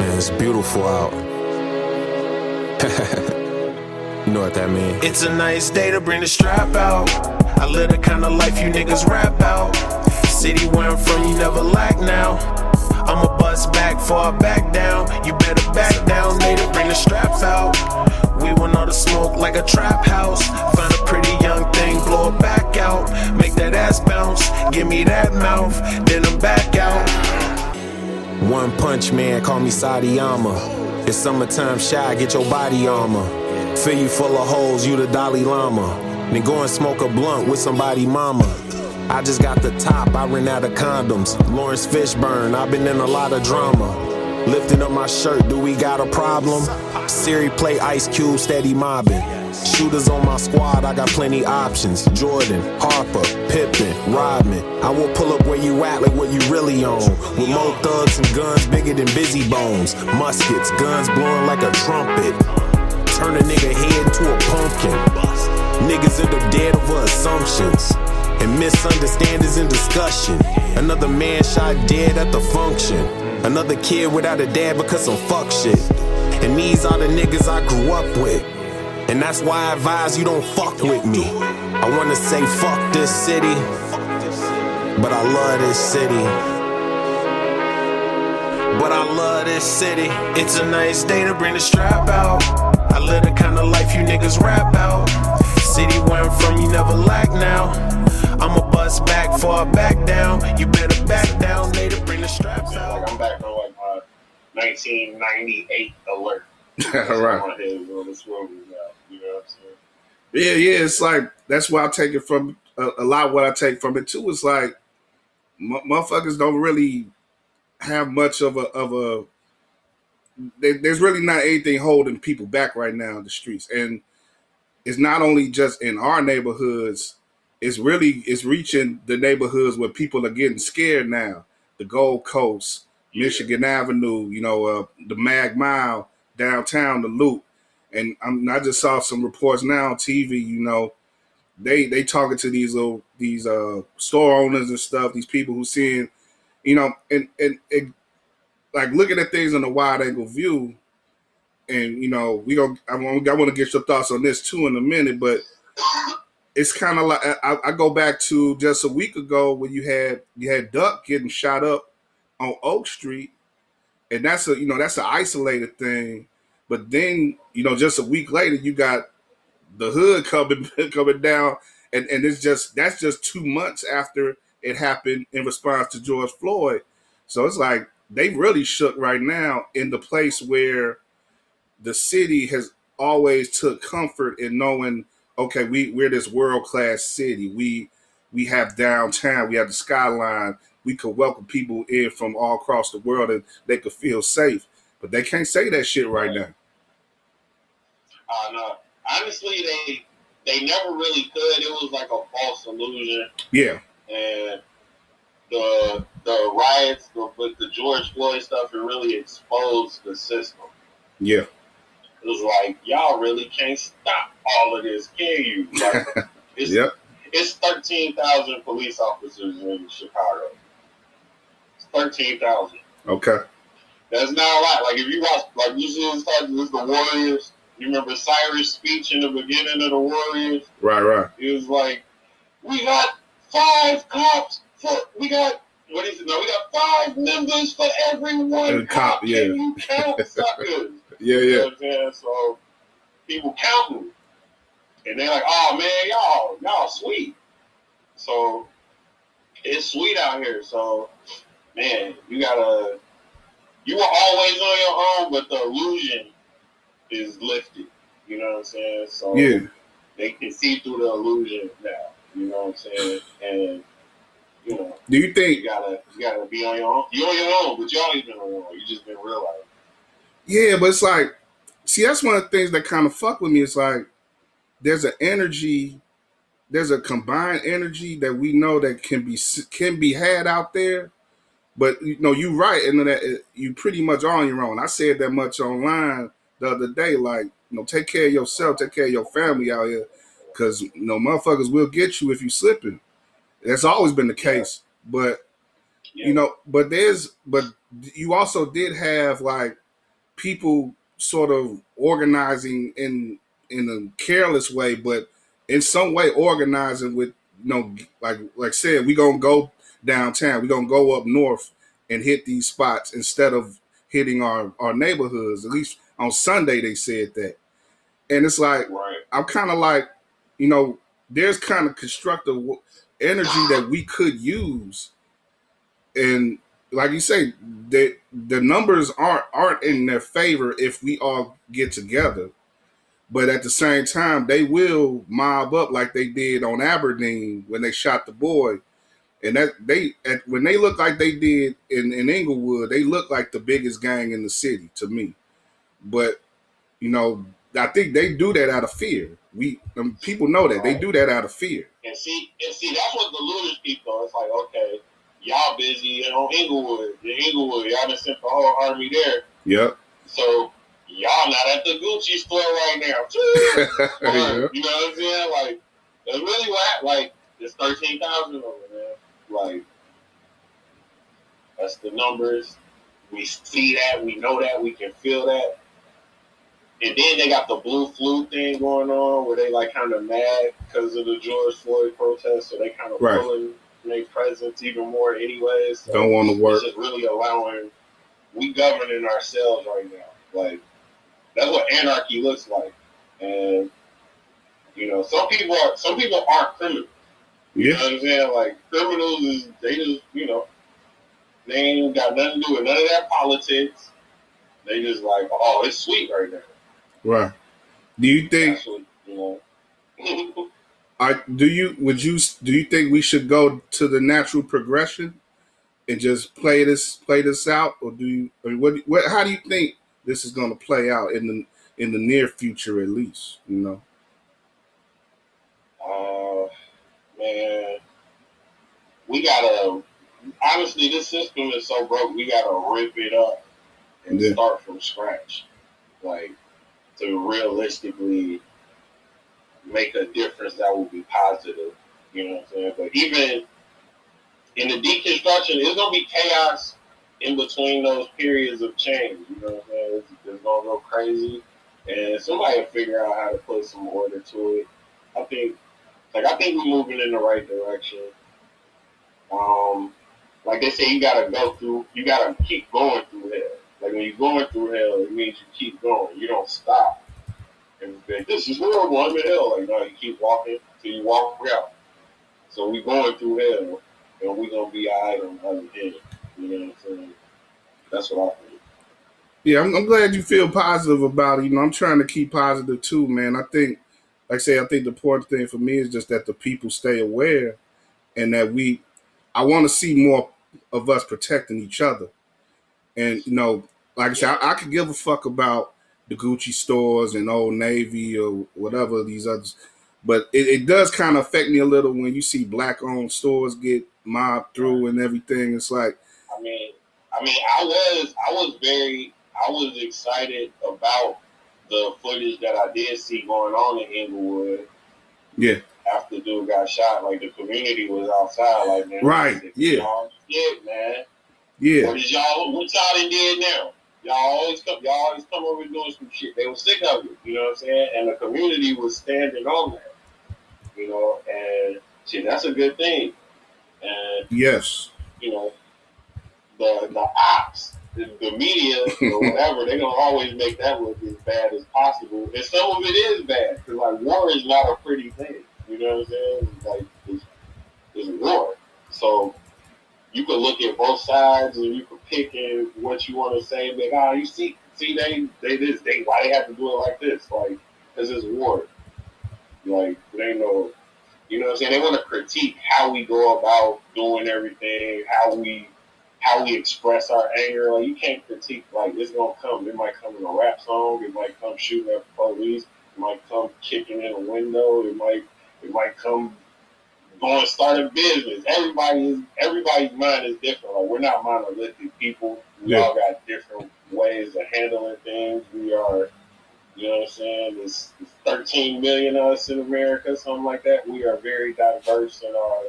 And it's beautiful out. you know what that means. It's a nice day to bring the strap out. I live the kind of life you niggas rap out. City where I'm from, you never lack now. I'ma bust back for back down. You better back down, to bring the straps out. We want all the smoke like a trap house. Find a pretty young thing, blow it back out. Make that ass bounce, give me that mouth, then I'm back out. One punch man, call me Saitama. It's summertime shy, get your body armor. Fill you full of holes, you the Dalai Lama. Then go and smoke a blunt with somebody mama. I just got the top, I ran out of condoms. Laurence Fishburne, I've been in a lot of drama. Lifting up my shirt, do we got a problem? Siri play Ice Cube, steady mobbing. Shooters on my squad, I got plenty options. Jordan, Harper, Pippen, Rodman. I will pull up where you at, like what you really on. With more thugs and guns bigger than Bizzy Bones. Muskets, guns blowing like a trumpet. Turn a nigga head to a pumpkin. Niggas end up dead over assumptions. And misunderstandings in discussion. Another man shot dead at the function. Another kid without a dad because some fuck shit. And these are the niggas I grew up with. And that's why I advise you don't fuck with me. I wanna say fuck this city, but I love this city. But I love this city. It's a nice day to bring the strap out. I live the kind of life you niggas rap out. City where I'm from, you never lack now. I'ma bust back for I back down. You better back down, they to bring the straps out. Like I'm back on uh, like my 1998 alert. All right. You know what I'm saying? Yeah, yeah. It's like that's why I take it from a, a lot. What I take from it too is like mu- motherfuckers don't really have much of a of a. There, there's really not anything holding people back right now in the streets, and it's not only just in our neighborhoods. It's really it's reaching the neighborhoods where people are getting scared now. The Gold Coast, Michigan Avenue, you know, uh, the Mag Mile downtown, the Loop, and I'm, I just saw some reports now on TV. You know, they they talking to these little these uh store owners and stuff. These people who seeing, you know, and and, like looking at things in a wide angle view. And you know, we go. I want I want to get your thoughts on this too in a minute, but it's kind of like I, I go back to just a week ago when you had you had Duck getting shot up on Oak Street, and that's a you know that's an isolated thing. But then you know just a week later you got the hood coming coming down, and and it's just that's just two months after it happened in response to George Floyd. So it's like they really shook right now in the place where the city has always took comfort in knowing okay we we're this world class city. We we have downtown we have the skyline. We could welcome people in from all across the world and they could feel safe. But they can't say that shit right. now Uh, no. Honestly, they they never really could. It was like a false illusion, yeah and the the riots the, with the George Floyd stuff it really exposed the system. yeah It was like y'all really can't stop all of this, can you? Like, it's yep it's thirteen thousand police officers in Chicago. It's thirteen thousand. okay That's not a lot. Like if you watch, like you see this the Warriors. You remember Cyrus' speech in the beginning of the Warriors? right right It was like, we got five cops for, we got, what is it? No, we got five members for every one cop, cop. yeah. Can you count suckers? yeah You know yeah I'm saying? So people counting, and they're like, "Oh man, y'all, y'all sweet." So it's sweet out here. So man, you gotta. You were always on your own, but the illusion is lifted. You know what I'm saying? So yeah they can see through the illusion now. You know what I'm saying? And you know, do you think you gotta you gotta be on your own. You're on your own, but you always been on your own. You just didn't realize. Yeah, but it's like, see, that's one of the things that kind of fuck with me. It's like there's an energy, there's a combined energy that we know that can be can be had out there. But you know, you're right, and that you pretty much are on your own. I said that much online the other day. Like, you know, take care of yourself, take care of your family out here, because you know, motherfuckers will get you if you slipping. That's always been the case. But Yeah. you know, but there's but you also did have like people sort of organizing in in a careless way, but in some way organizing with you know, like like I said, we gonna go downtown, we gonna go up north and hit these spots instead of hitting our our neighborhoods. At least on Sunday they said that, and it's like Right. I'm kind of like, you know, there's kind of constructive energy that we could use, and like you say, the the numbers aren't aren't in their favor if we all get together. But at the same time, they will mob up like they did on Aberdeen when they shot the boy, and that they at, when they look like they did in in Englewood, they look like the biggest gang in the city to me. But you know, I think they do that out of fear. We um, people know that they do that out of fear. And see, and see, that's what deluders people. It's like, okay, y'all busy on Englewood, the Englewood, y'all done sent the whole army there, Yep. so y'all not at the Gucci store right now. Or, yeah. You know what I'm saying? Like, that's really what. Like, there's 13,000 over there. Like, that's the numbers. We see that. We know that. We can feel that. And then they got the blue flu thing going on where they like kind of mad because of the George Floyd protest. So they kind of Right. pulling their presence even more anyways. So Don't want to work. it's just really allowing, we governing ourselves right now. Like, that's what anarchy looks like. And, you know, some people are, some people aren't criminals. You know Yeah. what I'm saying? Like criminals is they just you know they ain't got nothing to do with none of that politics. They just like, oh, it's sweet right now. Right. Do you think? What you know. I do you would you do you think we should go to the natural progression and just play this play this out, or do you? I mean, what what? How do you think this is going to play out in the in the near future, at least? You know. uh, man, we gotta. Honestly, this system is so broke. We gotta rip it up and Yeah. start from scratch, like to realistically make a difference that will be positive. You know what I'm saying? But even in the deconstruction, it's gonna be chaos in between those periods of change. You know what I'm saying? It's, it's gonna go crazy, and somebody will figure out how to put some order to it. I think, like, I think we're moving in the right direction. Um, like they say, you gotta go through, you gotta keep going through hell. Like when you're going through hell, it means you keep going. You don't stop. And think, this is horrible. I'm in hell. Like no, you keep walking till you walk out. So we going through hell, and we gonna be alright on the other end. You know what I'm saying? That's what I think. Yeah, I'm, I'm glad you feel positive about it. You know, I'm trying to keep positive too, man. I think, like I say, I think the important thing for me is just that the people stay aware, and that we, I want to see more of us protecting each other. And you know, like I said, I, I could give a fuck about the Gucci stores and Old Navy or whatever these others, but it, it does kind of affect me a little when you see black-owned stores get mobbed through and everything. It's like, I mean, I mean, I was, I was very, I was excited about the footage that I did see going on in Englewood yeah, after the dude got shot. Like the community was outside, like man, Right, yeah. shit, man. Yeah, What is y'all? What y'all done did now? Y'all always come. Y'all always come over and doing some shit. They were sick of it. You know what I'm saying? And the community was standing on that. You know, and shit, that's a good thing. And yes, you know, the the ops, the, the media, or whatever, they're gonna always make that look as bad as possible. And some of it is bad because like war is not a pretty thing. You know what I'm saying? Like it's, it's war. So you could look at both sides and you could pick in what you want to say. Like, ah, you see, see, they they this, they why they have to do it like this? Like, because it's war. Like, they know, you know what I'm saying? They want to critique how we go about doing everything, how we how we express our anger. Like, you can't critique like it's gonna come. It might come in a rap song. It might come shooting at the police. It might come kicking in a window. It might it might come going to start a business. Everybody is everybody's mind is different. Like we're not monolithic people. We Yeah. all got different ways of handling things. We are, you know what I'm saying? There's, there's 13 million of us in America, something like that. We are very diverse in our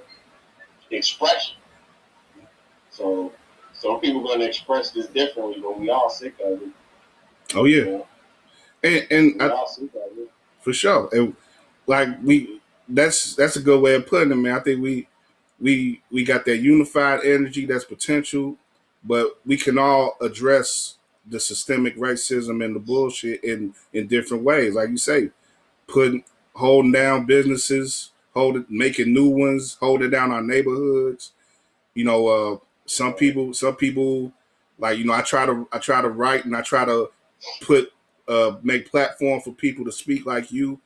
expression. So some people going to express this differently, but we all sick of it. Oh yeah, and and I, for sure, and like we, that's that's a good way of putting it, man. I think we we we got that unified energy, that's potential, but we can all address the systemic racism and the bullshit in in different ways. Like you say, putting holding down businesses, holding making new ones, holding down our neighborhoods. You know, uh, some people, some people, like you know, I try to I try to write and I try to put uh, make platform for people to speak like you,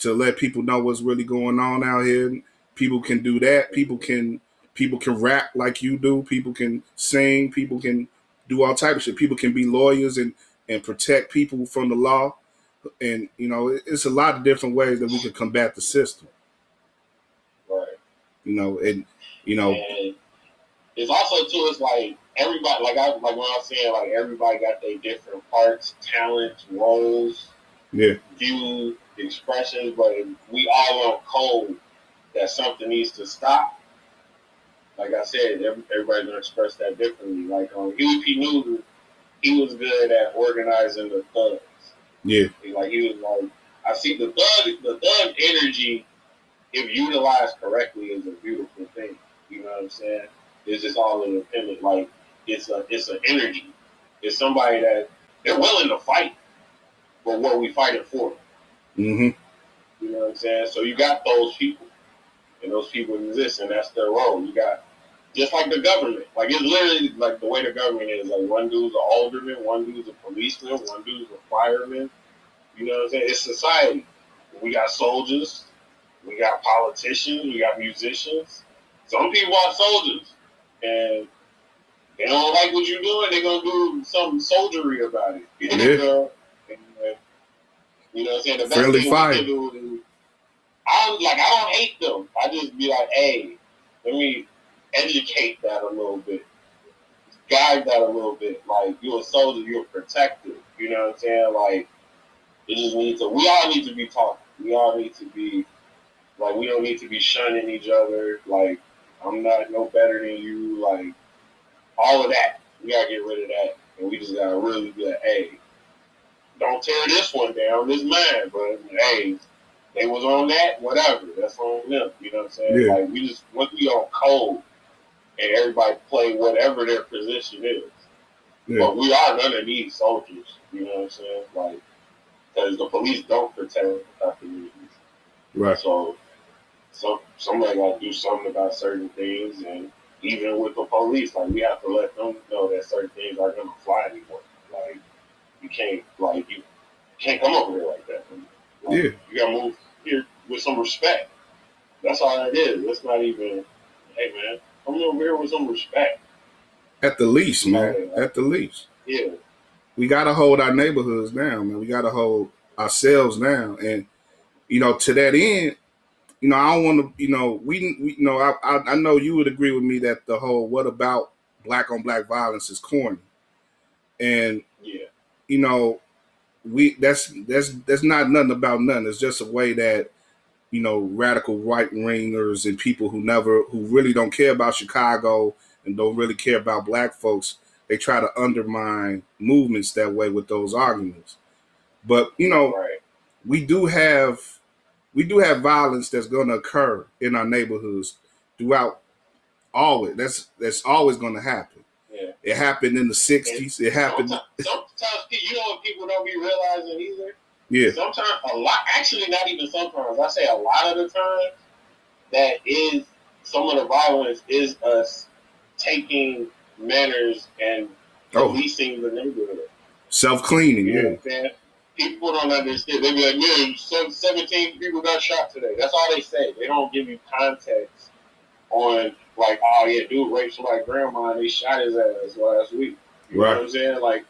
to let people know what's really going on out here. People can do that. People can people can rap like you do. People can sing. People can do all type of shit. People can be lawyers and and protect people from the law. And you know, it's a lot of different ways that we can combat the system. Right. You know, and you know, and it's also too. It's like everybody, like I like when I was saying, like everybody got their different parts, talents, roles, yeah, views, expressions, but we all on code that something needs to stop like I said, everybody's gonna express that differently. Like um, Huey P. Newton, he was good at organizing the thugs. Yeah. Like he was like, I see the thug, the thug energy, if utilized correctly, is a beautiful thing. You know what I'm saying? It's just all independent. Like it's a, it's an energy. It's somebody that they're willing to fight but what we fighting for. Mm-hmm. You know what I'm saying? So you got those people and those people exist, and that's their role. You got just like the government, like it's literally like the way the government is. Like one dude's an alderman, one dude's a policeman, one dude's a fireman. You know what I'm saying? It's society. We got soldiers, we got politicians, we got musicians. Some people are soldiers, and they don't like what you're doing. They're gonna do some soldiery about it. Yeah. You know what I'm saying? The best Friendly thing fire. we can do is I'm like I don't hate them. I just be like, hey, let me educate that a little bit, guide that a little bit. Like you're a soldier, you're protected. You know what I'm saying? Like it just needs to. We all need to be talking. We all need to be like we don't need to be shunning each other. Like I'm not no better than you. Like all of that. We gotta get rid of that, and we just gotta really be like, hey, don't tear this one down. This mine, but hey they was on that, whatever. That's on them. You know what I'm saying? Yeah. Like we just once we on cold, and everybody play whatever their position is. Yeah. But we are none of these soldiers. You know what I'm saying? Like because the police don't protect our communities. Right. So some somebody got to do something about certain things, and even with the police, like we have to let them know that certain things aren't going to fly anymore. Like you can't, like you can't come over here like that. Like, Yeah. you got to move here with some respect. That's all that is. That's not even, hey man, come over here with some respect. At the least, man. Yeah. At the least. Yeah, we got to hold our neighborhoods down, man. We got to hold ourselves down, and you know, to that end, you know, I don't want to, you know, we, we you know, I, I, I know you would agree with me that the whole "what about black on black violence" is corny, and yeah, you know, we that's that's that's not nothing about nothing. It's just a way that you know radical right wingers and people who never who really don't care about Chicago and don't really care about black folks. They try to undermine movements that way with those arguments. But you know, right. we do have we do have violence that's going to occur in our neighborhoods throughout always. That's that's always going to happen. Yeah. It happened in the '60s. It happened. Sometimes, sometimes, you know what people don't be realizing either? Yeah, Sometimes, a lot, actually, not even sometimes, I say a lot of the time, that is some of the violence is us taking manners and Oh. policing the neighborhood. self cleaning. You know Yeah, what I'm saying? People don't understand. They be like, some 17 people got shot today. That's all they say. They don't give you context on, like, oh, yeah, dude raped my grandma and they shot his ass last week. You know what I'm saying? Like,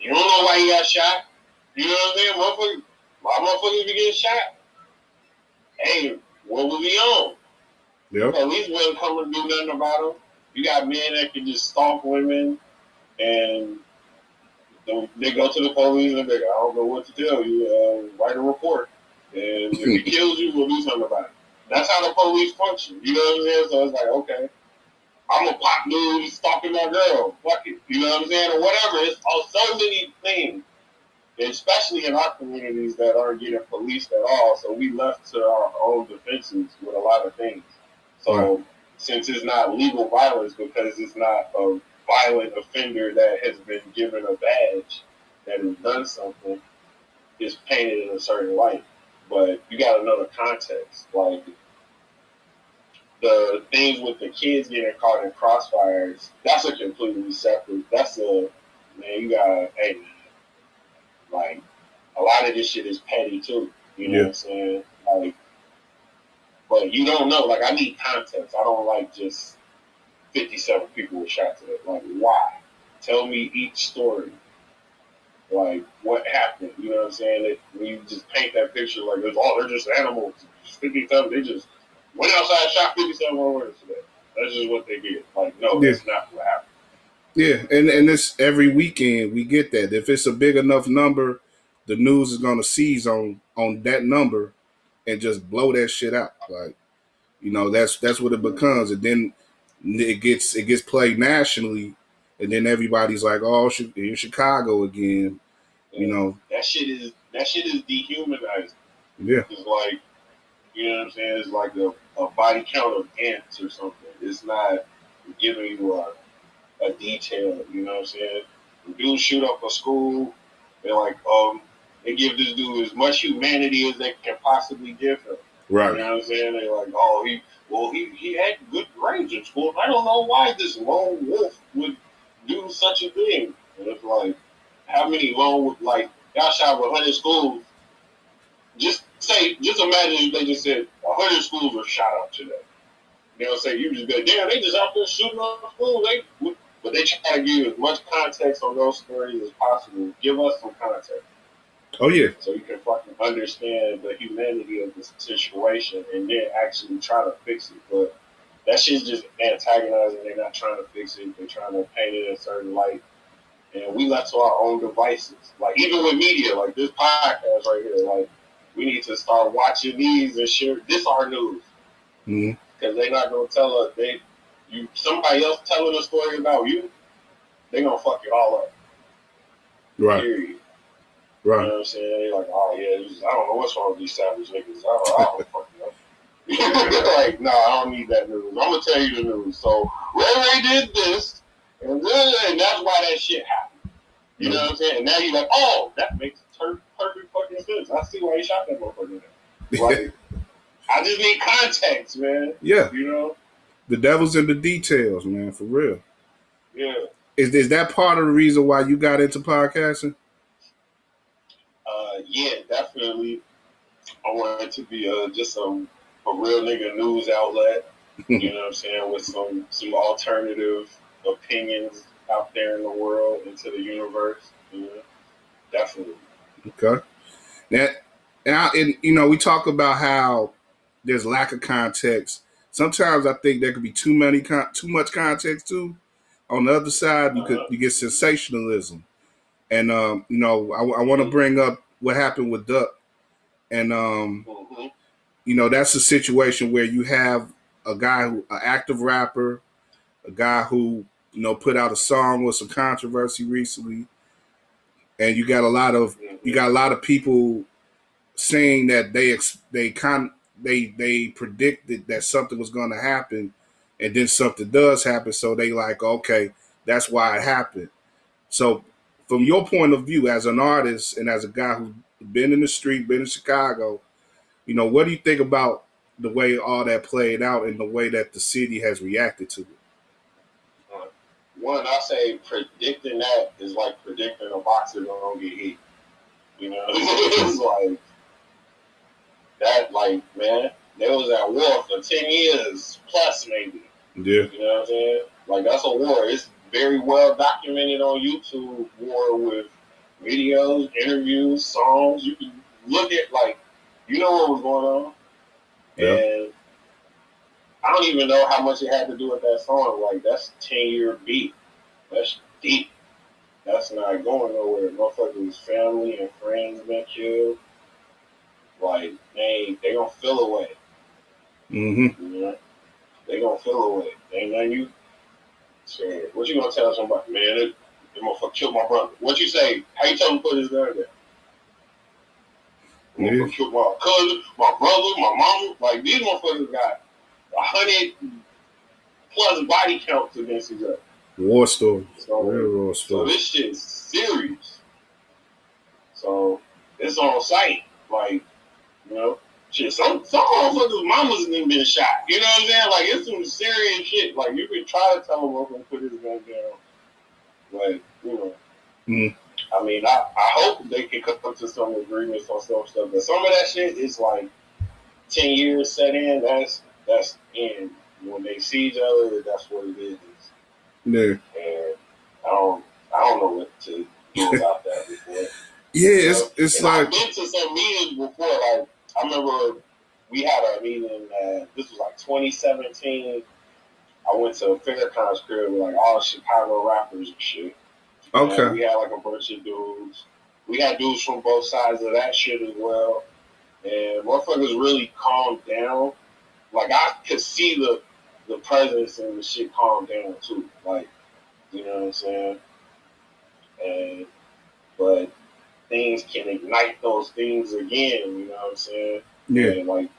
you don't know why he got shot. You know what I'm saying? Motherfucker, why motherfuckers be getting shot? Hey, what was he on? yep, Police wouldn't come and do nothing about him. You got men that can just stalk women and they- they go to the police and they go, I don't know what to tell you. Uh, write a report. And if he kills you, we'll do something about it. That's how the police function. You know what I'm saying? So it's like, okay, I'm a pop dude stalking my girl. Fuck it. You know what I'm saying? Or whatever. It's all so many things especially in our communities that aren't getting policed at all. So we left to our own defenses with a lot of things. So Right. since it's not legal violence because it's not a violent offender that has been given a badge that has done something, it's painted in a certain light. But you got another context. Like the things with the kids getting caught in crossfires, that's a completely separate. That's a man. You got hey man, like a lot of this shit is petty too. You know Yeah. what I'm saying? Like, but you don't know. Like I need context. I don't like just fifty-seven people were shot today. Like why? Tell me each story. Like what happened? You know what I'm saying? That when you just paint that picture like it's oh they're just animals. Fifty-seven. They just went outside, shot fifty-seven warriors today. That's just what they did. Like no, Yeah. that's not what happened. Yeah, and and this every weekend we get that. If it's a big enough number, the news is gonna seize on on that number and just blow that shit out. Like, you know, that's that's what it becomes, and then it gets it gets played nationally, and then everybody's like, "Oh, in Chicago again," you know. that shit is that shit is dehumanizing. Yeah, It's like, you know what I'm saying? It's like a, a body count of ants or something. It's not giving you a, a detail, you know what I'm saying? Dude shoot up a school, they're like, um, they give this dude as much humanity as they can possibly give him. Right. You know what I'm saying? They're like, oh, he, well, he, he had good grades in school. I don't know why this lone wolf would do such a thing. And it's like, how many wolf, like, y'all shot 100 schools. Just say, just imagine if they just said 100 schools were shot up today. You know what I'm saying? You just go, damn, they just out there shooting up schools. They, but they try to give you as much context on those stories as possible. Give us some context Oh yeah, so you can fucking understand the humanity of the situation and then actually try to fix it. But that shit's just antagonizing. They're not trying to fix it. They're trying to paint it in a certain light. And we left to our own devices. Like even with media, like this podcast right here, like we need to start watching these and share. This our news mm-hmm. because they're not gonna tell us. They you somebody else telling a story about you, they gonna fuck it all up. right, Period. You right. know what I'm saying? They're like, oh yeah, I don't know what's wrong with these savage niggas. I don't, I don't fucking know. Like, no, I don't need that news. I'm gonna tell you the news. So Ray Ray did this, and, then, and that's why that shit happened. You know what I'm saying? And now you're like, oh, that makes perfect fucking sense. I see why he shot that motherfucker. Like, I just need context, man. Yeah, You know? the devil's in the details, man, for real. Yeah. Is is that part of the reason why you got into podcasting? Uh, yeah, definitely. I want it to be uh, just a, a real nigga news outlet. you know what I'm saying? With some some alternative opinions out there in the world, into the universe. You know? Definitely. Okay. Now, and, I, and you know, we talk about how there's lack of context. Sometimes I think there could be too many, con- too much context too. On the other side, you could you get sensationalism, and um, you know, I, I want to bring up what happened with Duck, and um, hmm you know, that's a situation where you have a guy who, an active rapper, a guy who you know put out a song with some controversy recently, and you got a lot of you got a lot of people saying that they they con they they predicted that something was going to happen, and then something does happen. So they like, okay, that's why it happened. So, from your point of view as an artist and as a guy who's been in the street, been in Chicago, you know, what do you think about the way all that played out and the way that the city has reacted to it? Uh, one, I say predicting that is like predicting a boxer gonna get hit. You know, it's like that. Like, man, they was at war for ten years plus, maybe. Yeah, You know what I'm saying? Like that's a war. It's very well documented on YouTube. War with videos, interviews, songs. You can look at like you know what was going on. Yeah. And I don't even know how much it had to do with that song. Like that's ten year beat. That's deep. That's not going nowhere. Motherfuckers, family and friends been killed. Like they they gonna feel away. Mm-hmm. You know, they gonna feel away. Ain't nothing you say. What you gonna tell somebody, man? It, they motherfucker killed my brother. What you say? How you tell him to put his gun there? Yeah. my cousin, my brother, my mama. Like these motherfuckers got a hundred plus body counts against each other. War story. So, Real raw so this shit's serious. So it's on site. Like, you know, shit. Some some motherfuckers' mamas have been shot. You know what I'm saying? Like it's some serious shit. Like you could try to tell him to put his gun down, like you know. Mhm. I mean, I, I hope they can come to some agreements on some stuff. But some of that shit is like ten years set in. That's that's in when they see each other. That's what it is Yeah. and I don't I don't know what to do about that before. Yeah, it's it's And like I've been to some meetings before. Like I remember we had a meeting. Uh, this was like 2017. I went to a Farrakhan's crib with like all Chicago rappers and shit. And okay. we had like a bunch of dudes. We had dudes from both sides of that shit as well. And motherfuckers really calmed down. Like I could see the the presence and the shit calmed down too. Like, you know what I'm saying? And but things can ignite those things again, you know what I'm saying? Yeah. And like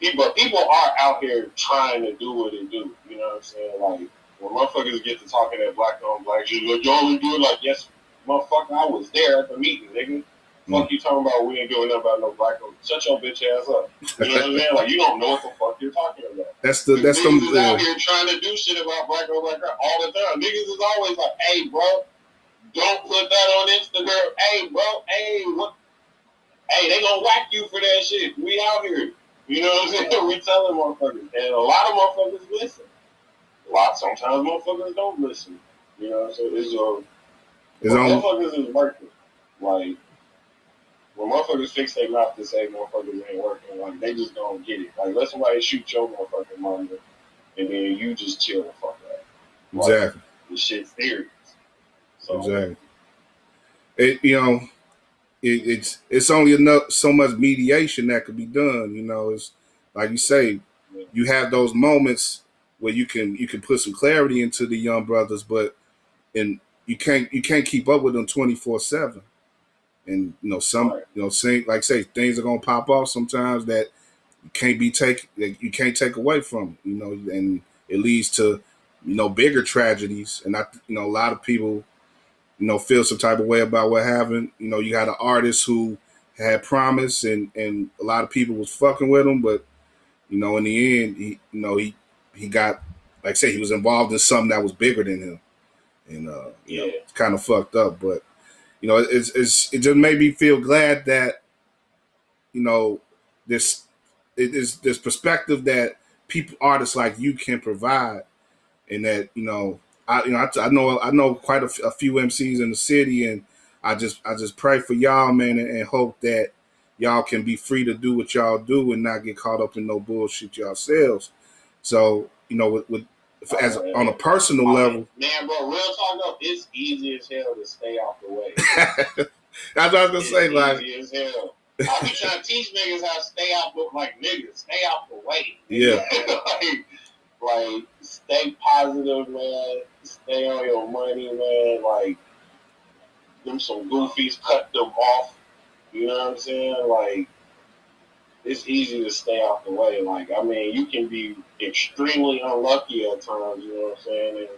people people are out here trying to do what they do, you know what I'm saying? Like when motherfuckers get to talking that black on black shit, like y'all do it like yes, motherfucker, I was there at the meeting, nigga. Fuck you talking about we ain't doing nothing about no black on shut your bitch ass up. You know what I'm saying? Like you don't know what the fuck you're talking about. That's the that's niggas the is out here trying to do shit about black on black all the time. Niggas is always like, hey bro, don't put that on Instagram. Hey bro, hey what hey, they gonna whack you for that shit. We out here. You know what I'm saying? We telling motherfuckers. And a lot of motherfuckers listen. A lot sometimes motherfuckers don't listen. You know what I'm saying? It's a It's on motherfuckers is working. Like when motherfuckers fix their mouth to say motherfuckers ain't working, like they just don't get it. Like let somebody shoot your motherfucking mama and then you just chill the fuck out. Like, exactly. The shit's serious. So Exactly. It you know, it, it's it's only enough so much mediation that could be done. You know, it's like you say, you have those moments where you can you can put some clarity into the young brothers, but and you can't you can't keep up with them twenty four seven. And you know, some Right. you know, same like say, things are gonna pop off sometimes that you can't be take that you can't take away from. You know, and it leads to you know bigger tragedies. And I you know a lot of people you know, feel some type of way about what happened. You know, you had an artist who had promise and and a lot of people was fucking with him, but you know, in the end, he you know, he he got like I say, he was involved in something that was bigger than him. And uh you know, it's kind of fucked up. But you know, it's it's it just made me feel glad that, you know, this it is this perspective that people artists like you can provide and that, you know, I you know I, I know I know quite a, f- a few MCs in the city, and I just I just pray for y'all, man, and, and hope that y'all can be free to do what y'all do and not get caught up in no bullshit yourselves. So you know, with, with as oh, on a personal oh, level, Man, bro, real talk though, it's easy as hell to stay off the way. that's what I was gonna It's say. Like, easy as hell. I be trying to teach niggas how to stay out the like niggas, stay out the way. Yeah. like, like stay positive, man. Stay on your money, man. Like them some goofies, cut them off. You know what I'm saying? Like it's easy to stay out the way. Like I mean, you can be extremely unlucky at times. You know what I'm saying? And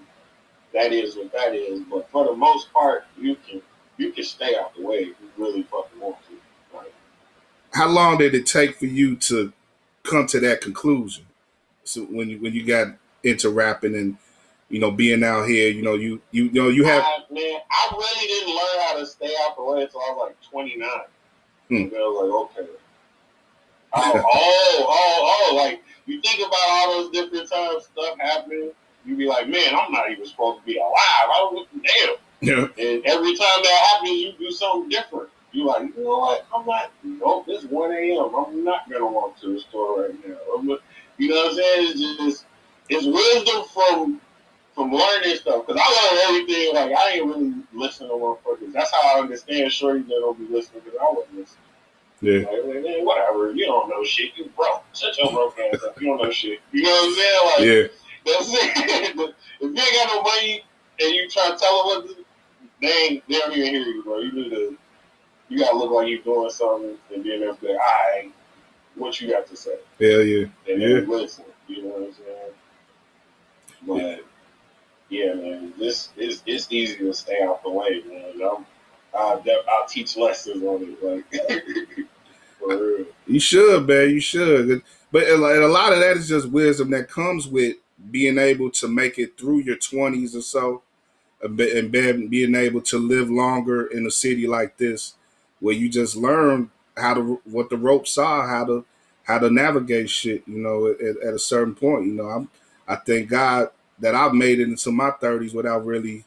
that is what that is. But for the most part, you can you can stay out the way if you really fucking want to. Like how long did it take for you to come to that conclusion? So when you when you got into rapping and you know being out here, you know you you, you know you have I, man, I really didn't learn how to stay out the way until I was like 29. Hmm. And I was like, okay. Oh, oh, oh, oh, like you think about all those different times stuff happening, you be like, man, I'm not even supposed to be alive. I don't damn. know, And every time that happens, you do something different. You like, you know what? I'm not. Nope, it's 1 a.m. I'm not gonna walk to the store right now. I'm, you know what I'm saying? It's just it's wisdom from from learning stuff. Cause I learned everything. Like I ain't really listening to motherfuckers. That's how I understand shorty that don't be listening. Cause I wasn't listening. Yeah, Like, man, whatever. You don't know shit. You broke. Shut your broke ass up. You don't know shit. You know what I'm saying? Like yeah, that's it. if you ain't got no money and you try to tell them what to do, they ain't they don't even hear you, bro. You need to you gotta look like you're doing something, and then they'll be like, all right, what you got to say? Hell yeah. And Yeah. then listen, you know what I'm saying? But yeah, man, this is it's easy to stay out the way, man. I'm, I'll, I'll teach lessons on it, like. You should, man. You should. But a lot- of that is just wisdom that comes with being able to make it through your twenties or so, and be- and be- being able to live longer in a city like this, where you just learn how to what the ropes are, how to how to navigate shit. You know, at, at a certain point. You know, I'm I thank God that I've made it into my thirties without really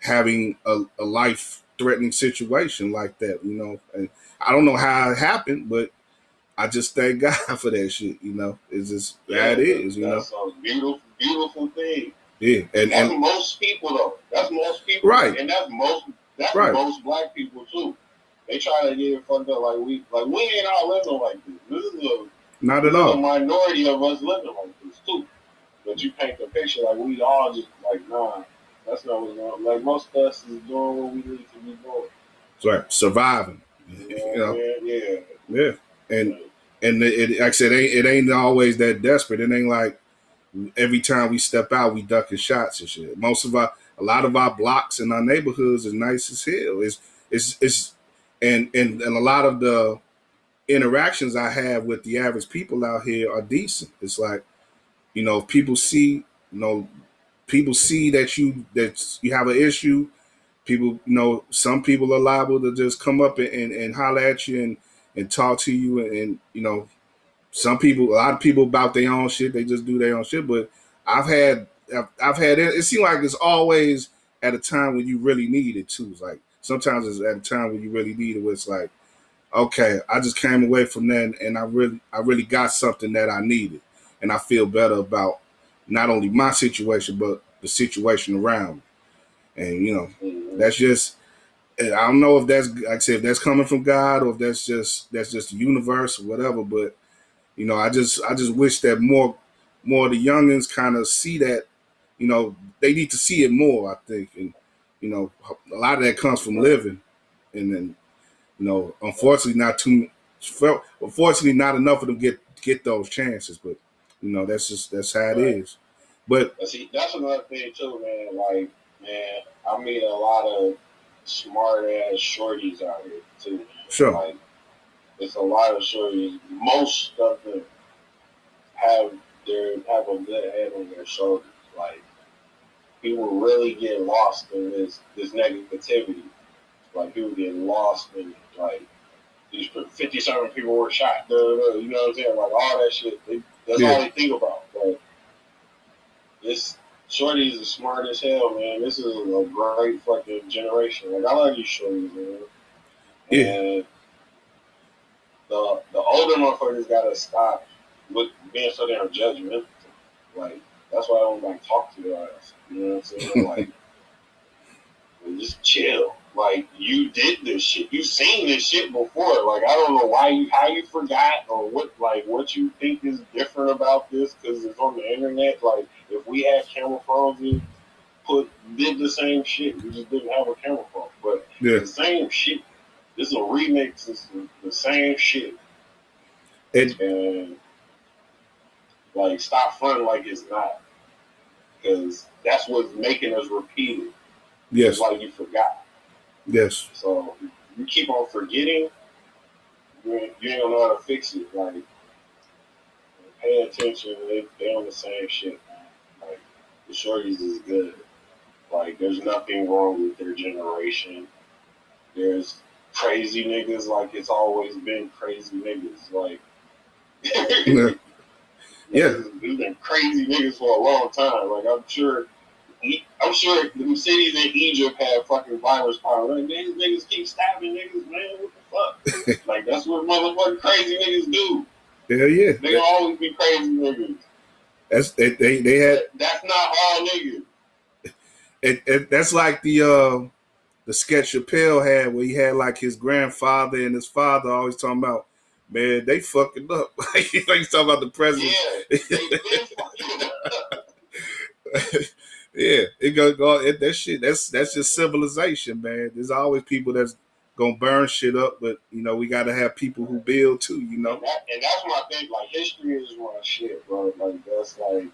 having a, a life threatening situation like that. You know, and I don't know how it happened, but I just thank God for that shit. You know, it's just yeah, it is. You know, that's a beautiful, beautiful thing. yeah, and That's and most people though. That's most people, Right. And that's most. That's Right. most black people too. They try to get it fucked up like we, like we ain't all living like this. This is a not at a all. minority of us living like this too. But you paint the picture like we all just like nah. That's not what's going on. Like most of us is doing what we need to be doing. It's right, surviving. You You know, yeah. yeah, and and it, it, like I said, it ain't, it ain't always that desperate. It ain't like every time we step out, we ducking shots and shit. Most of our, a lot of our blocks in our neighborhoods is nice as hell. It's it's it's and and and a lot of the interactions I have with the average people out here are decent. It's like, you know, if people see, you know, people see that you that you have an issue. People, you know, some people are liable to just come up and, and, and holler at you and, and talk to you and, and you know, some people, a lot of people about their own shit. They just do their own shit. But I've had, I've, I've had it. It seems like it's always at a time when you really need it too. It's like sometimes it's at a time when you really need it. Where it's like, okay, I just came away from that and I really, I really got something that I needed, and I feel better about not only my situation but the situation around me. And you know, that's just I don't know if that's like I said if that's coming from God or if that's just that's just the universe or whatever. But you know, I just I just wish that more more of the youngins kind of see that. You know, they need to see it more. I think, and you know, a lot of that comes from living, and then you know, unfortunately, not too. Unfortunately, not enough of them get get those chances. But you know, that's just that's how it Right. is. But But see, that's another thing too, man. Like, man, I meet a lot of smart ass shorties out here too. man. Sure. Like, it's a lot of shorties. Most of them have their have a good head on their shoulders. Like, people really get lost in this this negativity. Like, people get lost in it. Like, these fifty something people were shot. Duh, duh, duh, you know what I'm saying? Like all that shit. They, that's Yeah. all they think about. Like, this Shorty is smart as hell, man. This is a great fucking generation. Like I love these shorties, man. Yeah. And the the older motherfuckers gotta stop with being so damn judgmental. Like that's why I don't like talk to your ass. You know what I'm saying? like just chill. Like you did this shit. You've seen this shit before. Like I don't know why you how you forgot or what like what you think is different about this because it's on the internet. Like if we had camera phones, we put did the same shit. We just didn't have a camera phone, but yeah, the same shit. This is a remix. It's the, the same shit. it, And like stop fronting like it's not, because that's what's making us repeat it. yes, It's like you forgot. Yes, So you keep on forgetting, you ain't, you ain't gonna know how to fix it. Like, pay attention. They they on the same shit. Man. Like the shorties is good. Like there's nothing wrong with their generation. There's crazy niggas like it's always been crazy niggas. Like Yeah. Yeah. There's been crazy niggas for a long time. Like I'm sure I'm sure the cities in Egypt had fucking virus power. Like, these niggas keep stabbing niggas, man. What the fuck? like, that's what motherfucking crazy niggas do. hell yeah. They gonna always be crazy niggas. That's they they, they had that's not all niggas. it, it, that's like the uh, the sketch Chappelle had where he had like his grandfather and his father always talking about, man, they fucking up. like he's talking about the president. Yeah. They been fucking up. yeah, it go go it, that shit. That's that's just civilization, man. There's always people that's gonna burn shit up, but you know we got to have people who build too. You know. And, that, and that's my thing. Like history is my shit, bro. Like that's like,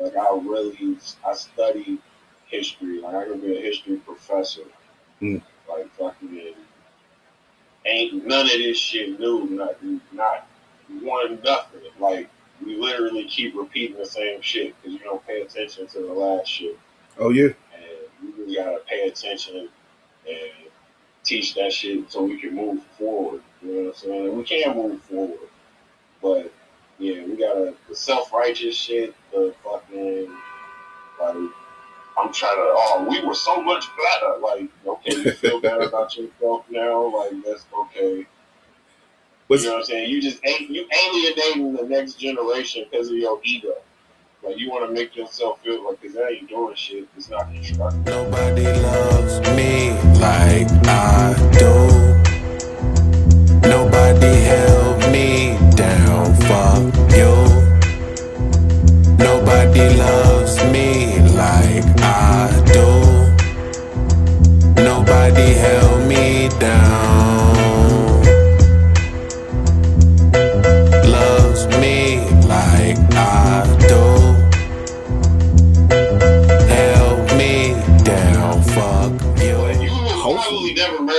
like I really I study history. Like I could be a history professor. Mm. Like fucking ain't none of this shit new. Not not one nothing. Like we literally keep repeating the same shit because you don't pay attention to the last shit. Oh yeah. And we really gotta pay attention and teach that shit so we can move forward. You know what I'm saying? We can move forward. But yeah, we gotta the self righteous shit, the fucking like I'm trying to oh, we were so much better. Like, okay, you feel better about yourself now, like that's okay. You know what I'm saying? You just you alienating the next generation because of your ego. Like you want to make yourself feel like because that ain't doing shit. It's not constructive. Nobody loves me like I do. Nobody held me down, fuck you. Nobody loves me like I do. Nobody held me down.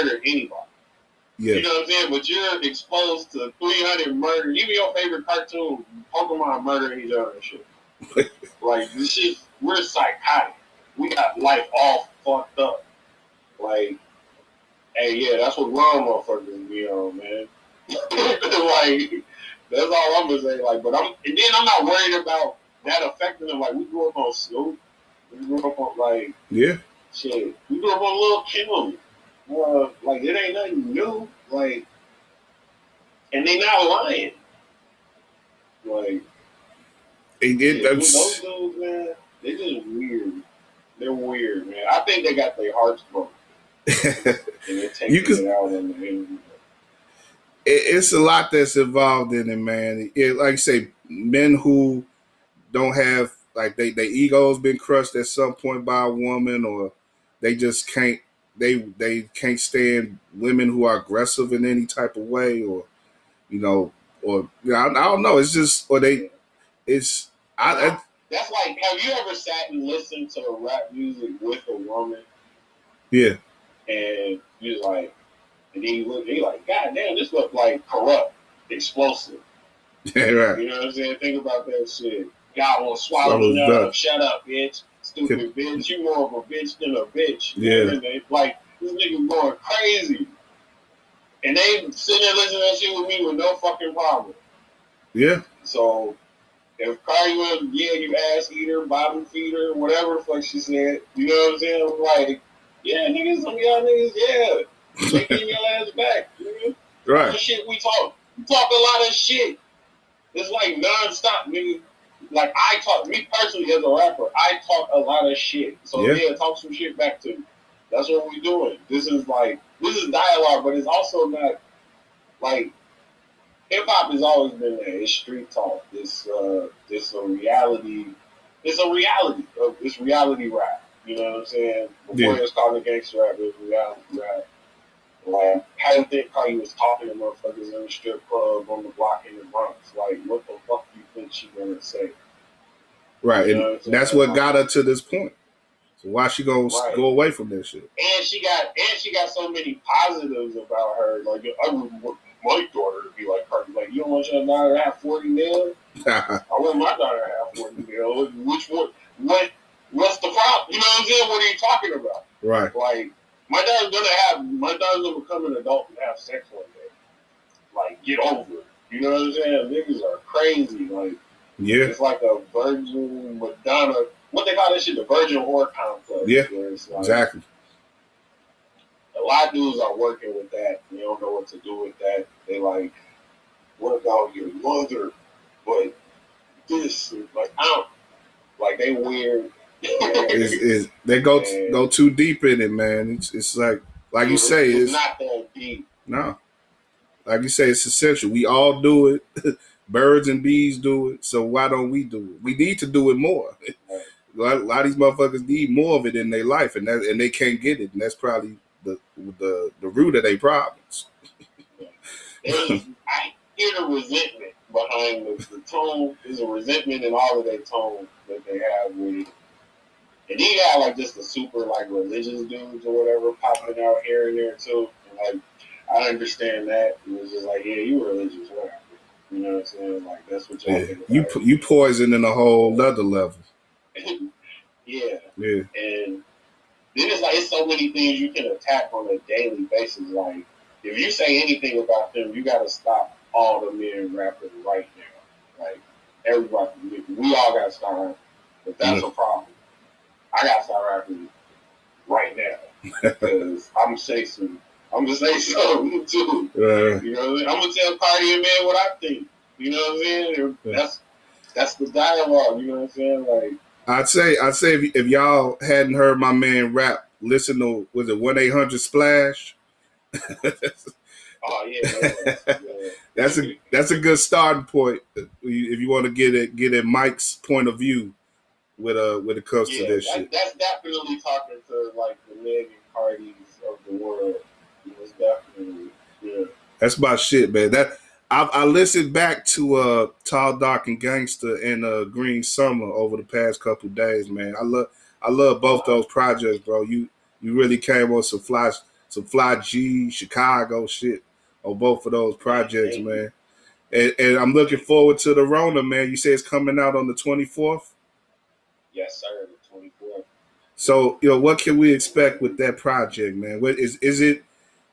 Murder anybody. yeah. You know what I'm saying? But you're exposed to 300 murders. Even your favorite cartoon, Pokemon murdering each other and shit. like, this shit, we're psychotic. We got life all fucked up. Like, hey, yeah, that's what wrong motherfuckers be on, man. like, that's all I'm gonna say. Like, but I'm, and then I'm not worried about that affecting them. Like, we grew up on Snoop. We grew up on, like, Yeah. Shit, we grew up on Lil Kim. Uh, like it ain't nothing new. Like, and they not lying. Like, They did. yeah, those dudes, man, they just weird. They're weird, man. I think they got their hearts broken and they're taking You could- it out on the interview. it, it's a lot that's involved in it, man. It, like you say, men who don't have like they their egos been crushed at some point by a woman, or they just can't they they can't stand women who are aggressive in any type of way, or you know, or you know, I, I don't know. It's just or they it's I, I That's like, have you ever sat and listened to rap music with a woman yeah and you're like, and then you look, and you're like, God damn, this look like corrupt, explosive. yeah right You know what I'm saying? Think about that shit. God will swallow his down. Shut up, bitch. Stupid bitch. You more of a bitch than a bitch. Yeah. They- Like, this nigga going crazy. And they sitting there listening to that shit with me with no fucking problem. yeah So, if Cardi was, yeah, you ass eater, bottom feeder, whatever the fuck she said, you know what I'm saying? I'm like, yeah, niggas, some of y'all niggas, yeah. Taking your ass back, nigga. Right shit we talk. We talk a lot of shit. It's like nonstop, nigga. Like I talk, me personally as a rapper, I talk a lot of shit. So Yeah. yeah, talk some shit back to me. That's what we're doing. This is like this is dialogue, but it's also not like hip hop has always been there. It's street talk. It's uh, it's a reality. It's a reality. Uh, It's reality rap. You know what I'm saying? Before Yeah. it was called a gangster rap, it was reality rap. Like, how you think Cardi was talking to motherfuckers in the strip club on the block in the Bronx? Like, what the fuck do you think she gonna say? Right You know and saying? that's what got her to this point. So why she gonna Right. go away from this shit? And she got and she got so many positives about her. Like, I would want my daughter to be like her. Like, you don't want your daughter to have forty mil? I want my daughter to have forty mil. Which one? What? What's the problem? You know what I'm saying? What are you talking about? right. Like, my daughter's gonna have, my daughter's gonna become an adult and have sex one day. Like, get over it. You know what I'm saying? Niggas are crazy. Like, Yeah. it's like a virgin Madonna. What they call that shit? The virgin whore complex. Yeah, like, Exactly. A lot of dudes are working with that. They don't know what to do with that. They like, what about your mother? But this, like, I don't, like, they weird. Is is they go go too deep in it, man. It's it's like like you say, it's it's not that deep. no. Like you say, it's essential. We all do it. Birds and bees do it. So why don't we do it? We need to do it more. A lot, a lot of these motherfuckers need more of it in their life, and that and they can't get it. And that's probably the the the root of their problems. I hear the resentment behind the, the tone. There's a resentment in all of their tone that they have with it. And then you got like just the super like religious dudes or whatever popping out here and there too. And like I understand that. It was just like, yeah, you religious, whatever. You know what I'm saying? Like that's what y'all Yeah, think you po- you poisoning a whole other level. yeah. Yeah, And then it's like it's so many things you can attack on a daily basis. Like if you say anything about them, you gotta stop all the men rapping right now. Like everybody, we- all gotta start rapping. But that's a problem. I gotta start rapping right now because I'm some. I'm gonna say something too. uh, You know, what I mean? I'm gonna tell Cardi and Man what I think. You know what I'm saying? Yeah. That's that's the dialogue. You know what I'm saying? Like. I'd say I'd say if, if y'all hadn't heard my man rap, listen to was it one eight hundred splash. Oh yeah, yeah, yeah. That's a that's a good starting point if you want to get it get at Mic's point of view with uh when it comes to this that, shit. that's definitely talking to like the Meg and Cardis of the world. It's definitely yeah. That's my shit, man. That I, I listened back to uh Tall Dark and Gangster and uh Green Summer over the past couple days, man. I love I love both those projects, bro. You you really came on some fly some fly G Chicago shit on both of those projects, Thank man. And, and I'm looking forward to the Rona, man. You say it's coming out on the 24th. Yes, sir. The 24th. So, you know, what can we expect with that project, man? What is is it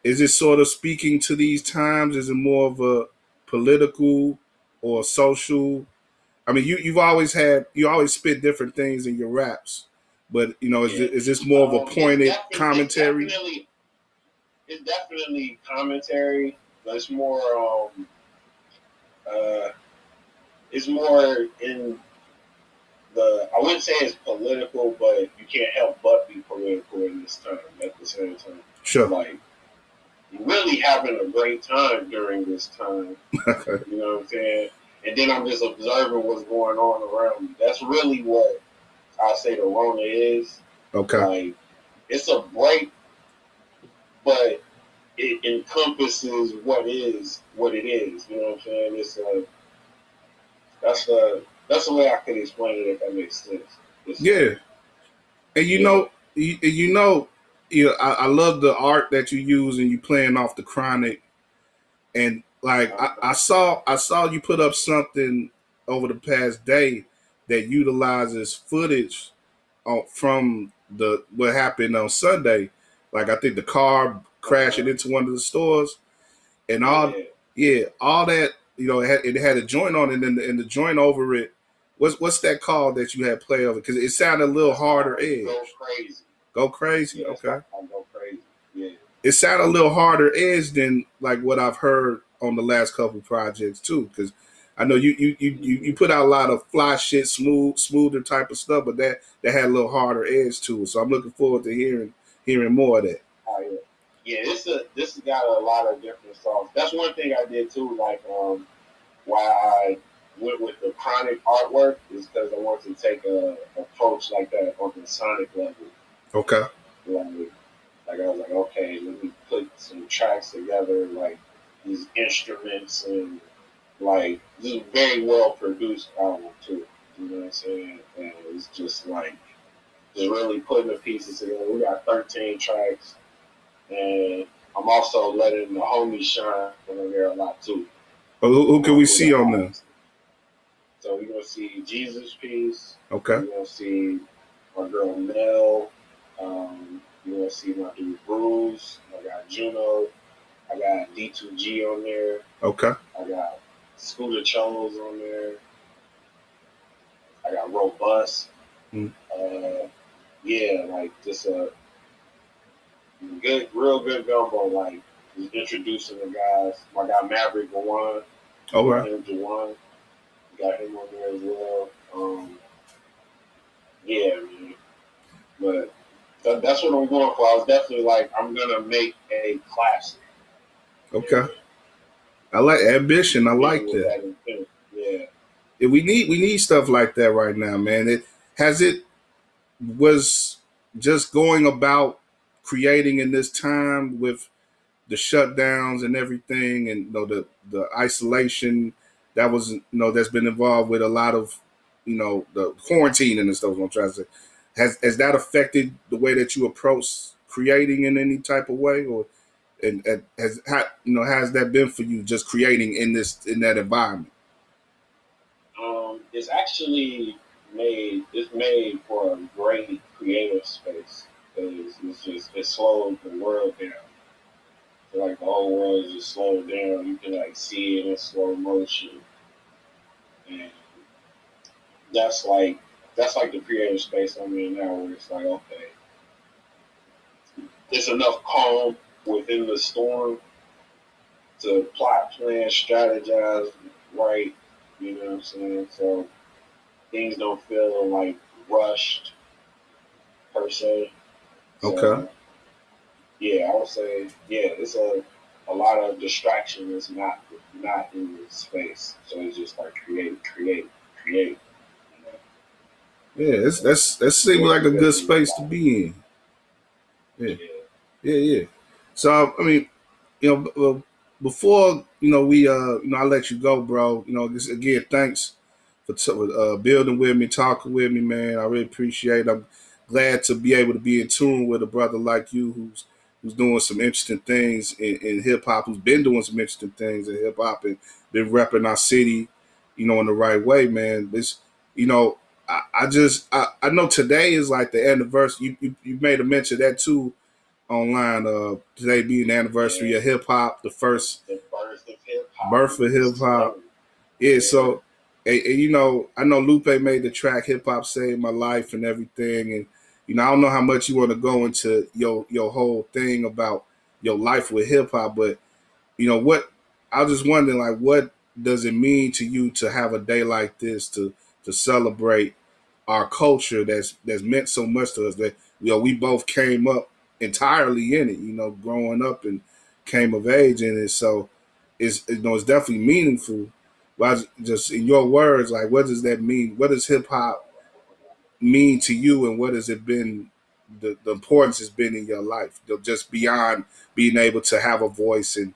is it sort of speaking to these times? Is it more of a political or social? I mean, you you've always had you always spit different things in your raps, but you know, is Yeah. it, is this more of Um, a it's pointed defi- commentary? It's definitely, it's definitely commentary, but it's more um uh it's more in the I wouldn't say it's political, but you can't help but be political in this time at the same time. Sure. Like really having a great time during this time. Okay. You know what I'm saying? And then I'm just observing what's going on around me. That's really what I say the Rona is. Okay. Like it's a break, but it encompasses what is what it is. You know what I'm saying? It's a that's a that's the way I can explain it if that makes sense. It's- Yeah. And you Yeah. know, you, and you know, you know, I, I love the art that you use and you playing off the chronic. And like I, I saw I saw you put up something over the past day that utilizes footage from the what happened on Sunday. Like I think the car crashing into one of the stores and all yeah. yeah, all that you know, it had, it had a joint on it, and the, and the joint over it. What's what's that called that you had play over? Because it sounded a little harder edge. Go crazy. Go crazy, Yeah, okay. Go crazy. Yeah. It sounded a little harder edge than like what I've heard on the last couple projects too. Because I know you you, you you you put out a lot of fly shit, smooth, smoother type of stuff, but that that had a little harder edge to it. So I'm looking forward to hearing hearing more of that. Oh, yeah. Yeah, this a this has got a lot of different songs. That's one thing I did too. Like um, why I went with the chronic artwork is because I wanted to take a approach like that on the sonic level. Okay. Like, like I was like, okay, let me put some tracks together, like these instruments and like this is very well produced album too. You know what I'm saying? And it's just like just really putting the pieces together. We got 13 tracks, and I'm also letting the homies shine on there a lot too. But who, who can we see on this? So we're gonna see Jesus Piece. Okay. You're gonna see our girl Mel. Um, see my dude Bruce. I got Juno. I got D2G on there. Okay. I got Scooter Chose on there. I got Robust. Mm. Uh, yeah, like just a good, real good gumbo. Like just introducing the guys. I got Maverick One. All right. Him. Got him on there as well. Um, yeah, man. But that's what I'm going for. I was definitely like, I'm gonna make a classic. Okay. I like ambition. I like With that. Yeah. Yeah, we need we need stuff like that right now, man. It has it was just going about creating in this time with the shutdowns and everything, and you know the the isolation that was you know that's been involved with a lot of you know the quarantine and stuff. I'm trying to say has has that affected the way that you approach creating in any type of way, or and, has how, you know has that been for you just creating in this in that environment? Um, it's actually made it's made for a great creative space because it's just it slows the world down. So like the whole world is just slowed down. You can like see it in slow motion, and that's like that's like the creative space I'm in now, where it's like okay, there's enough calm within the storm to plot, plan, strategize right. You know what I'm saying? So things don't feel like rushed per se. So, Okay. Yeah, I would say yeah, it's a a lot of distraction is not not in this space. So it's just like create, create, create. Yeah, it's, that's that seems like a good space to be in. Yeah. Yeah. Yeah, yeah. So I mean, you know, before you know we uh you know I let you go, bro. You know, just again, thanks for t- uh, building with me, talking with me, man. I really appreciate. it. I'm glad to be able to be in tune with a brother like you, who's who's doing some interesting things in, in hip hop, who's been doing some interesting things in hip hop, and been repping our city, you know, in the right way, man. This, you know, I, I just I, I know today is like the anniversary. You, you you made a mention of that too online. Uh, today being the anniversary of hip hop, the first The birth of hip hop. Birth of hip hop. yeah. So, and, and, you know, I know Lupe made the track "Hip Hop Saved My Life" and everything, and you know, I don't know how much you want to go into your your whole thing about your life with hip hop, but you know what? I was just wondering, like, what does it mean to you to have a day like this to to celebrate our culture that's that's meant so much to us that you know we both came up entirely in it, you know, growing up and came of age in it. So it's you know it's definitely meaningful. But just in your words, like what does that mean? What does hip hop mean to you, and what has it been? The, the importance has been in your life, just beyond being able to have a voice and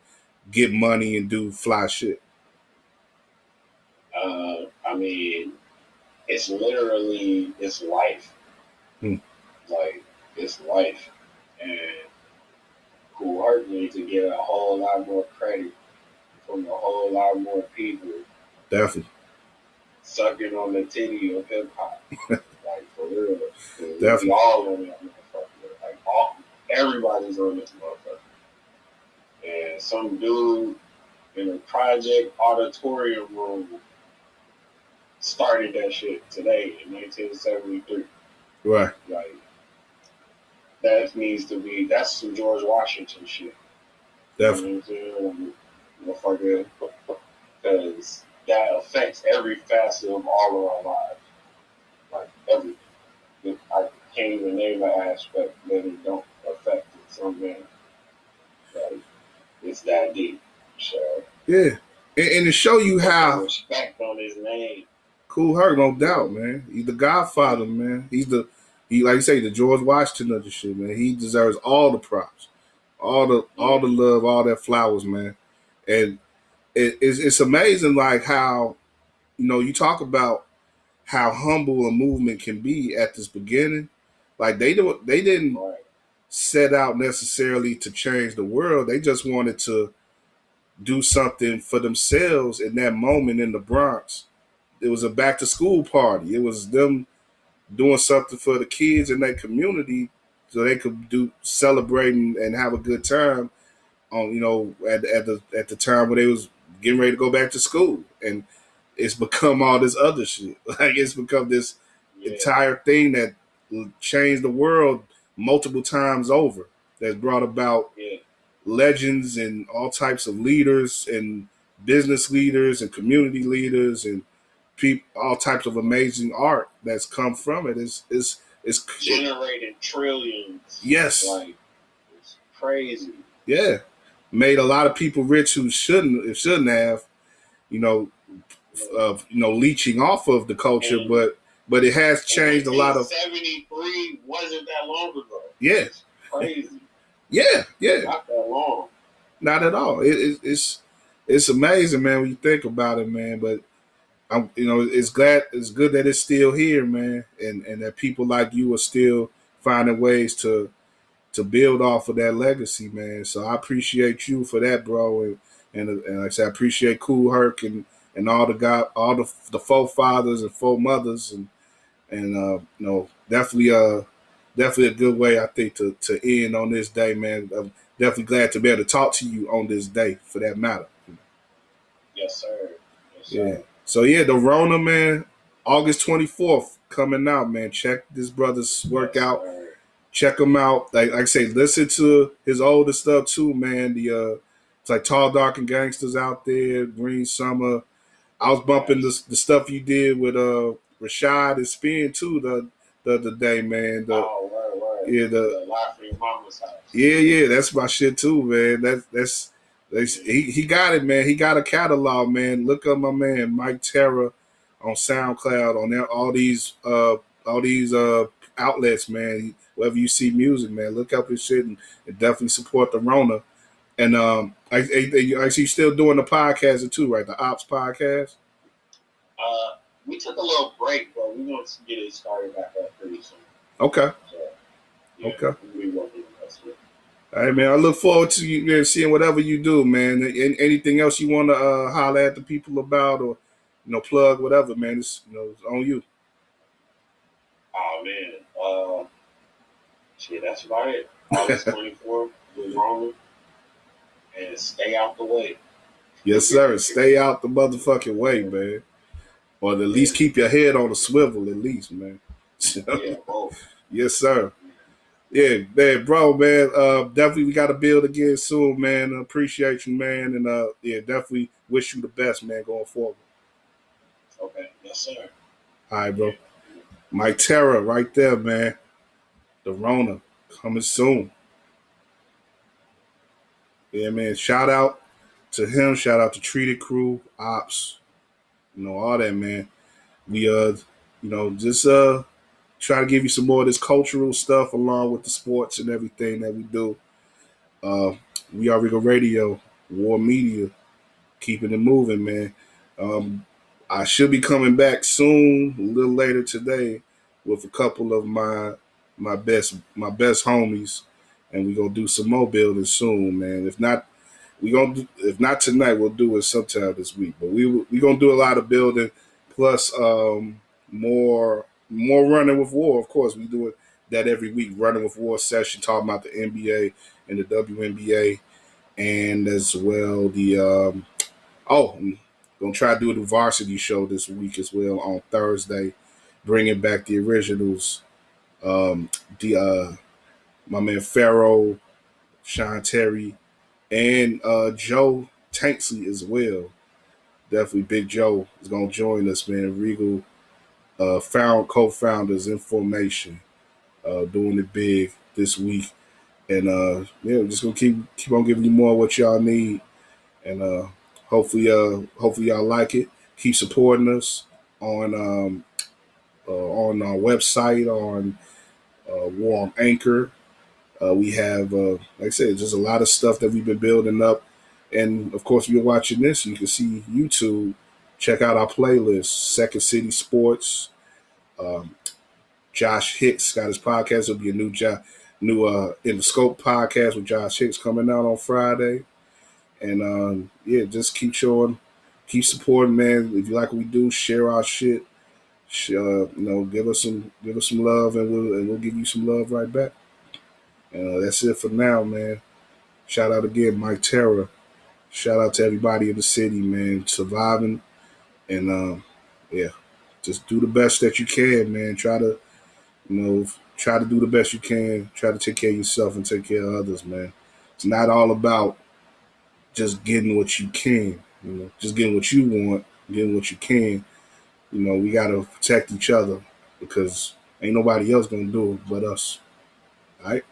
get money and do fly shit. Uh, I mean, it's literally it's life. Hmm. Like it's life, and who hurt me to get a whole lot more credit from a whole lot more people Definitely, sucking on the titty of hip hop. like for real, Definitely. We all on that motherfucker. Like all, everybody's on this motherfucker. And some dude in a project auditorium room started that shit today in 1973. right? Like that needs to be that's some George Washington shit. Definitely, You know what I'm saying? Because that affects every facet of all of our lives. Like every, I can't even name an aspect that it don't affect in some manner. Like it's that deep. So yeah. And, and to show you how respect on his name. Kool Herc, no doubt, man. He's the Godfather, man. He's the he like you say, the George Washington of the shit, man. He deserves all the props, all the all the love, all that flowers, man. And it, it's it's amazing, like how you know you talk about how humble a movement can be at this beginning. Like they don't they didn't set out necessarily to change the world. They just wanted to do something for themselves in that moment in the Bronx. It was a back to school party. It was them doing something for the kids in their community so they could do celebrating and have a good time on you know at, at the at the time when they was getting ready to go back to school and it's become all this other shit like it's become this Yeah. entire thing that changed the world multiple times over that's brought about Yeah. legends and all types of leaders and business leaders and community leaders and peop all types of amazing art that's come from it. It's it's it's Generated trillions. yes, Like it's crazy. yeah, made a lot of people rich who shouldn't it shouldn't have, you know, of you know leeching off of the culture, And- but but it has changed a lot of 73 wasn't that long ago. yeah crazy. Yeah, yeah. Not that long. Not at all. It, it, it's it's amazing, man, when you think about it, man. But I'm, you know, it's glad it's good that it's still here, man, and and that people like you are still finding ways to to build off of that legacy, man. So I appreciate you for that, bro, and and, and like I said, I appreciate Kool Herc and and all the God, all the the four fathers and foremothers, and and uh, you know, definitely uh definitely a good way I think to to end on this day, man. I'm definitely glad to be able to talk to you on this day, for that matter. Yes, sir. Yes, sir. Yeah. So yeah, the Rona man, August twenty fourth coming out, man. Check this brother's workout. Check him out. Like, like I say, listen to his older stuff too, man. The uh, it's like Tall, Dark, and Gangsters out there. Green Summer. I was bumping the, the stuff you did with uh Rashad and Spin too the the other day, man. The, oh, word, word. yeah, the the live from mama's house. yeah, yeah, that's my shit too, man. That's that's, he, he got it, man. He got a catalog, man. Look up my man Mic Terror on SoundCloud on there, all these uh all these uh outlets, man. Wherever you see music, man, look up his shit and, and definitely support the Rona. And um, I, I, I see you still doing the podcast too, right? The Ops podcast. Uh, we took a little break, but we want to get it started back up pretty soon. Okay. So, yeah, Okay. We working on that shit. All right, man. I look forward to you man, seeing whatever you do, man. An- anything else you want to uh, holler at the people about, or you know, plug whatever, man. It's you know, it's on you. Oh man. Uh, shit, that's about it. August 24th, with Rona. And stay out the way. Yes, sir. Stay out the motherfucking way, man. Or at least keep your head on a swivel, at least, man. Yeah, both. yes, sir. Yeah, man, bro, man. Uh, definitely, we got to build again soon, man. Appreciate you, man, and uh, yeah, definitely wish you the best, man, going forward. Okay. Yes, sir. All right, bro. Mic Terror, right there, man. The Rona coming soon. Yeah, man. Shout out to him. Shout out to Treated Crew, Ops, you know, all that, man. We uh, you know, just uh try to give you some more of this cultural stuff along with the sports and everything that we do. Uh we are Regal Radio, WARR Media, keeping it moving, man. Um I should be coming back soon, a little later today, with a couple of my my best my best homies, and we gonna do some more building soon, man. If not, we gonna do, if not tonight, we'll do it sometime this week. But we we gonna do a lot of building, plus um more more running with WARR. Of course, we do it that every week, running with WARR session, talking about the NBA and the WNBA, and as well the um oh. I'm Gonna try to do the varsity show this week as well on Thursday, bringing back the originals. Um, the uh, my man Pharaoh, Sean Terry, and uh, Joe Tanksley as well. Definitely, Big Joe is gonna join us, man. Regal, uh, found co-founders information uh, doing it big this week, and uh, yeah, we're just gonna keep keep on giving you more what y'all need, and uh, hopefully uh hopefully y'all like it. Keep supporting us on um uh, on our website on uh anchor. Uh we have uh like i said just a lot of stuff that we've been building up. And of course if you're watching this you can see youtube check out our playlist second city sports um josh hicks got his podcast it'll be a new new uh in the scope podcast with josh hicks coming out on friday and um, yeah, just keep showing, keep supporting, man. If you like what we do, share our shit. Sh- Uh, you know, give us some, give us some love, and we'll and we'll give you some love right back. And uh, that's it for now, man. Shout out again, Mic Terror. Shout out to everybody in the city, man, surviving, and um, yeah, just do the best that you can, man. Try to, you know, try to do the best you can. Try to take care of yourself and take care of others, man. It's not all about just getting what you can, you know, just getting what you want, getting what you can. You know, we gotta protect each other because ain't nobody else gonna do it but us. All right.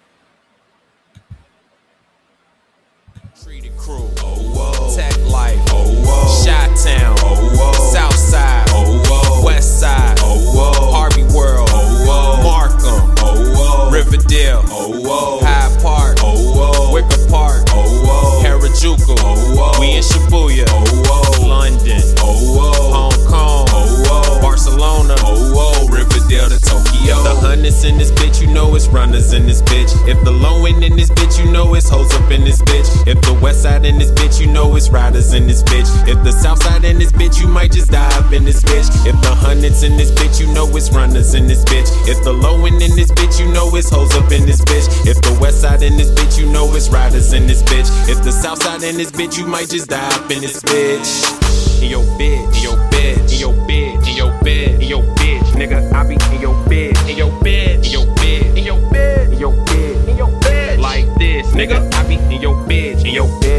Treated. Oh, whoa. Tech life. Oh, whoa. Chi-Town, oh, oh. Southside, oh, oh. Westside, oh, oh. Harvey World, oh, oh. Markham, oh, oh. Riverdale, oh, oh. Hyde Park, oh, oh. Wicker Park, oh, oh. Harajuku, oh, oh. We in Shibuya, oh, oh. London, oh, oh. Hong Kong, oh, oh. Barcelona, oh, oh. Riverdale to Tokyo. The hundreds in this bitch know it's runners in this bitch. If the low end in this bitch, you know it's hoes up in this bitch. If the west side in this bitch, you know it's riders in this bitch. If the south side in this bitch, you might just die up in this bitch. If the hundreds in this bitch, you know it's runners in this bitch. If the low end in this bitch, you know it's hoes up in this bitch. If the west side in this bitch, you know it's riders in this bitch. If the south side in this bitch, you might just die up in this bitch. In your bitch, in your bitch, in your bitch, in your bitch, in your bitch, nigga. I be in your bitch, in your bitch. Nigga. I be in your bitch, in your bitch,